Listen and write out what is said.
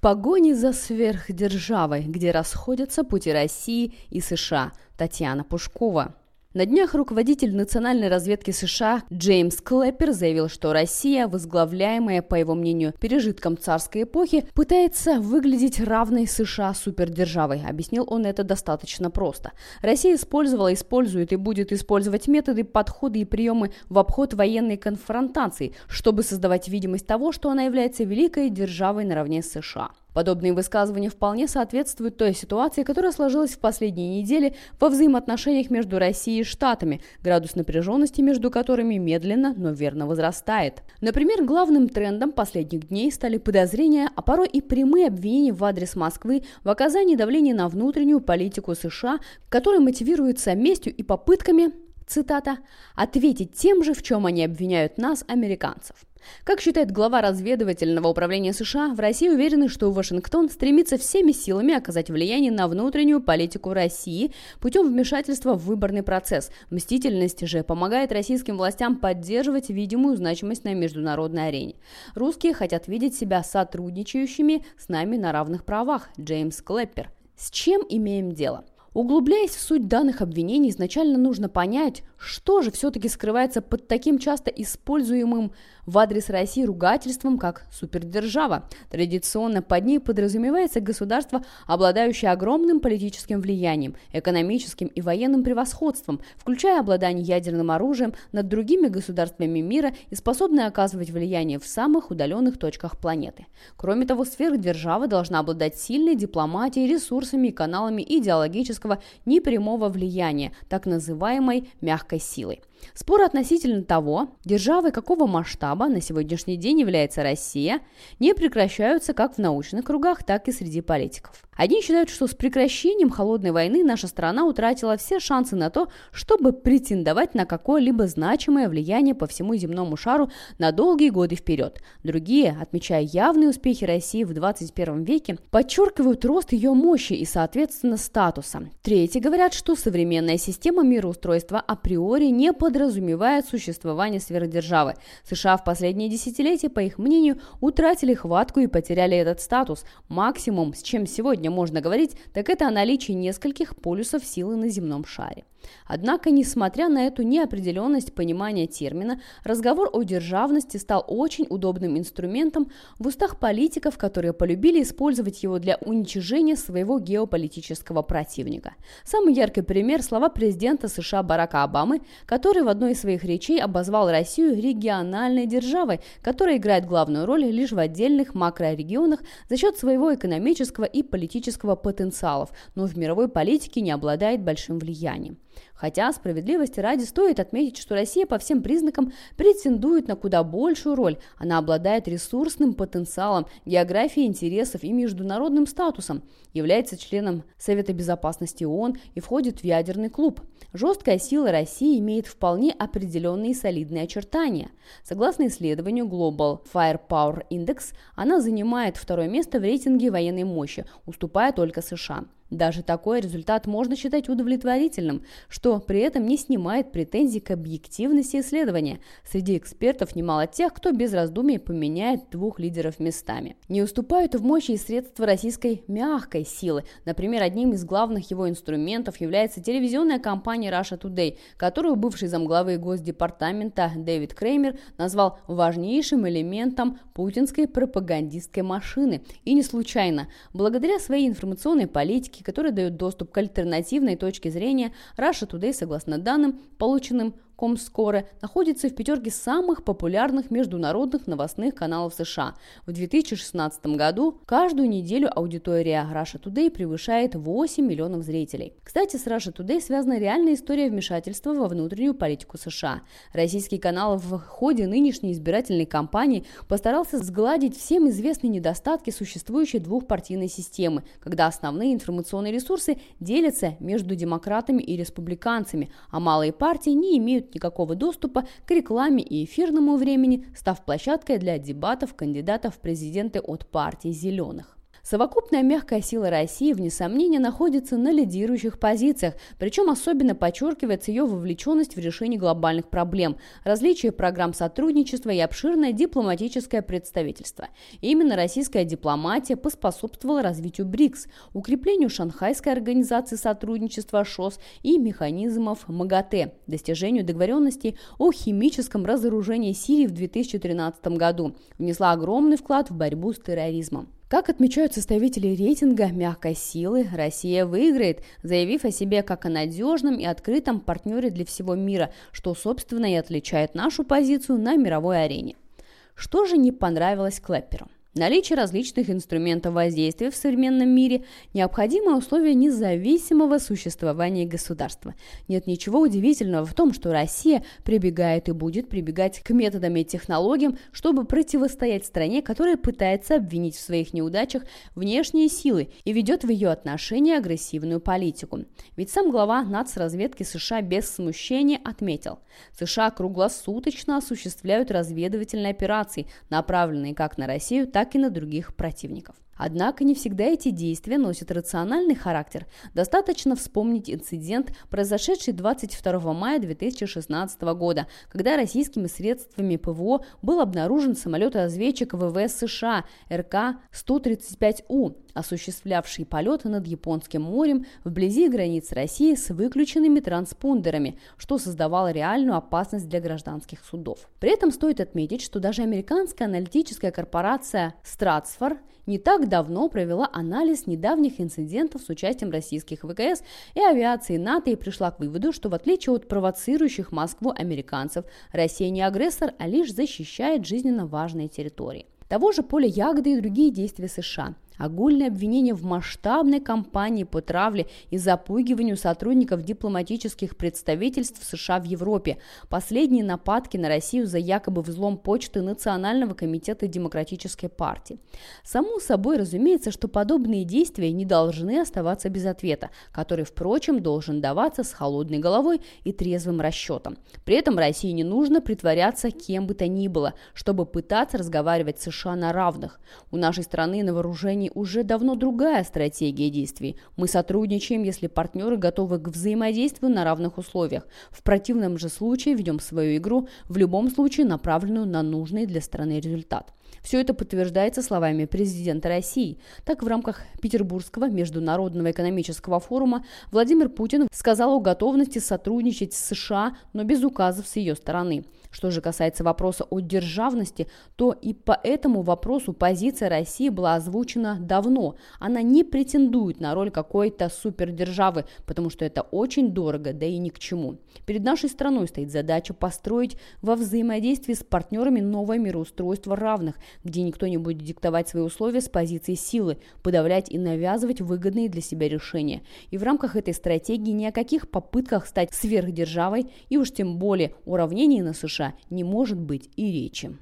Погоне за сверхдержавой, где расходятся пути России и США. Татьяна Пушкова. На днях руководитель национальной разведки США Джеймс Клэппер заявил, что Россия, возглавляемая, по его мнению, пережитком царской эпохи, пытается выглядеть равной США супердержавой. Объяснил он это достаточно просто. Россия использовала, использует и будет использовать методы, подходы и приемы в обход военной конфронтации, чтобы создавать видимость того, что она является великой державой наравне с США. Подобные высказывания вполне соответствуют той ситуации, которая сложилась в последние недели во взаимоотношениях между Россией и Штатами, градус напряженности между которыми медленно, но верно возрастает. Например, главным трендом последних дней стали подозрения, а порой и прямые обвинения в адрес Москвы в оказании давления на внутреннюю политику США, которые мотивируются местью и попытками цитата, «ответить тем же, в чем они обвиняют нас, американцев». Как считает глава разведывательного управления США, в России уверены, что Вашингтон стремится всеми силами оказать влияние на внутреннюю политику России путем вмешательства в выборный процесс. Мстительность же помогает российским властям поддерживать видимую значимость на международной арене. Русские хотят видеть себя сотрудничающими с нами на равных правах. Джеймс Клэппер. С чем имеем дело? Углубляясь в суть данных обвинений, изначально нужно понять, что же все-таки скрывается под таким часто используемым в адрес России ругательством, как супердержава. Традиционно под ней подразумевается государство, обладающее огромным политическим влиянием, экономическим и военным превосходством, включая обладание ядерным оружием над другими государствами мира и способное оказывать влияние в самых удаленных точках планеты. Кроме того, сверхдержава должна обладать сильной дипломатией, ресурсами и каналами идеологического непрямого влияния, так называемой мягкой силой. Споры относительно того, державой какого масштаба на сегодняшний день является Россия, не прекращаются как в научных кругах, так и среди политиков. Одни считают, что с прекращением холодной войны наша страна утратила все шансы на то, чтобы претендовать на какое-либо значимое влияние по всему земному шару на долгие годы вперед. Другие, отмечая явные успехи России в 21 веке, подчеркивают рост ее мощи и, соответственно, статуса. Третьи говорят, что современная система мироустройства априори не подразумевает существование сверхдержавы. США в последние десятилетия, по их мнению, утратили хватку и потеряли этот статус. Максимум, с чем сегодня можно говорить, так это о наличии нескольких полюсов силы на земном шаре. Однако, несмотря на эту неопределенность понимания термина, разговор о державности стал очень удобным инструментом в устах политиков, которые полюбили использовать его для уничижения своего геополитического противника. Самый яркий пример – слова президента США Барака Обамы, который в одной из своих речей обозвал Россию региональной державой, которая играет главную роль лишь в отдельных макрорегионах за счет своего экономического и политического потенциалов, но в мировой политике не обладает большим влиянием. Хотя, справедливости ради, стоит отметить, что Россия по всем признакам претендует на куда большую роль. Она обладает ресурсным потенциалом, географией интересов и международным статусом, является членом Совета Безопасности ООН и входит в ядерный клуб. Жесткая сила России имеет вполне определенные солидные очертания. Согласно исследованию Global Firepower Index, она занимает второе место в рейтинге военной мощи, уступая только США. Даже такой результат можно считать удовлетворительным, что при этом не снимает претензий к объективности исследования. Среди экспертов немало тех, кто без раздумий поменяет двух лидеров местами. Не уступают в мощи и средства российской мягкой силы. Например, одним из главных его инструментов является телевизионная компания Russia Today, которую бывший замглавы Госдепартамента Дэвид Креймер назвал важнейшим элементом путинской пропагандистской машины. И не случайно. Благодаря своей информационной политике которые дают доступ к альтернативной точке зрения, Russia Today, согласно данным, полученным Комскоре находится в пятерке самых популярных международных новостных каналов США. В 2016 году каждую неделю аудитория Russia Today превышает 8 миллионов зрителей. Кстати, с Russia Today связана реальная история вмешательства во внутреннюю политику США. Российский канал в ходе нынешней избирательной кампании постарался сгладить всем известные недостатки существующей двухпартийной системы, когда основные информационные ресурсы делятся между демократами и республиканцами, а малые партии не имеют никакого доступа к рекламе и эфирному времени, став площадкой для дебатов кандидатов в президенты от партии «Зеленых». Совокупная мягкая сила России, вне сомнения, находится на лидирующих позициях, причем особенно подчеркивается ее вовлеченность в решение глобальных проблем, различие программ сотрудничества и обширное дипломатическое представительство. И именно российская дипломатия поспособствовала развитию БРИКС, укреплению Шанхайской организации сотрудничества ШОС и механизмов МАГАТЭ, достижению договоренности о химическом разоружении Сирии в 2013 году, внесла огромный вклад в борьбу с терроризмом. Как отмечают составители рейтинга мягкой силы, Россия выиграет, заявив о себе как о надежном и открытом партнере для всего мира, что, собственно, и отличает нашу позицию на мировой арене. Что же не понравилось Клэпперу? Наличие различных инструментов воздействия в современном мире – необходимое условие независимого существования государства. Нет ничего удивительного в том, что Россия прибегает и будет прибегать к методам и технологиям, чтобы противостоять стране, которая пытается обвинить в своих неудачах внешние силы и ведет в ее отношении агрессивную политику. Ведь сам глава нацразведки США без смущения отметил, США круглосуточно осуществляют разведывательные операции, направленные как на Россию, так так и на других противников. Однако не всегда эти действия носят рациональный характер. Достаточно вспомнить инцидент, произошедший 22 мая 2016 года, когда российскими средствами ПВО был обнаружен самолет-разведчик ВВС США РК-135У, осуществлявший полеты над Японским морем вблизи границ России с выключенными транспондерами, что создавало реальную опасность для гражданских судов. При этом стоит отметить, что даже американская аналитическая корпорация Stratfor не так давно провела анализ недавних инцидентов с участием российских ВКС и авиации НАТО и пришла к выводу, что в отличие от провоцирующих Москву американцев, Россия не агрессор, а лишь защищает жизненно важные территории. Того же поля ягоды и другие действия США – Огульное обвинение в масштабной кампании по травле и запугиванию сотрудников дипломатических представительств США в Европе. Последние нападки на Россию за якобы взлом почты Национального комитета Демократической партии. Само собой разумеется, что подобные действия не должны оставаться без ответа, который, впрочем, должен даваться с холодной головой и трезвым расчетом. При этом России не нужно притворяться кем бы то ни было, чтобы пытаться разговаривать с США на равных. У нашей страны на вооружении уже давно другая стратегия действий. Мы сотрудничаем, если партнеры готовы к взаимодействию на равных условиях. В противном же случае ведем свою игру, в любом случае направленную на нужный для страны результат. Все это подтверждается словами президента России. Так, в рамках Петербургского международного экономического форума Владимир Путин сказал о готовности сотрудничать с США, но без указов с ее стороны. Что же касается вопроса о державности, то и по этому вопросу позиция России была озвучена давно. Она не претендует на роль какой-то супердержавы, потому что это очень дорого, да и ни к чему. Перед нашей страной стоит задача построить во взаимодействии с партнерами новое мироустройство равных, где никто не будет диктовать свои условия с позиции силы, подавлять и навязывать выгодные для себя решения. И в рамках этой стратегии ни о каких попытках стать сверхдержавой и уж тем более уравнении на США не может быть и речи.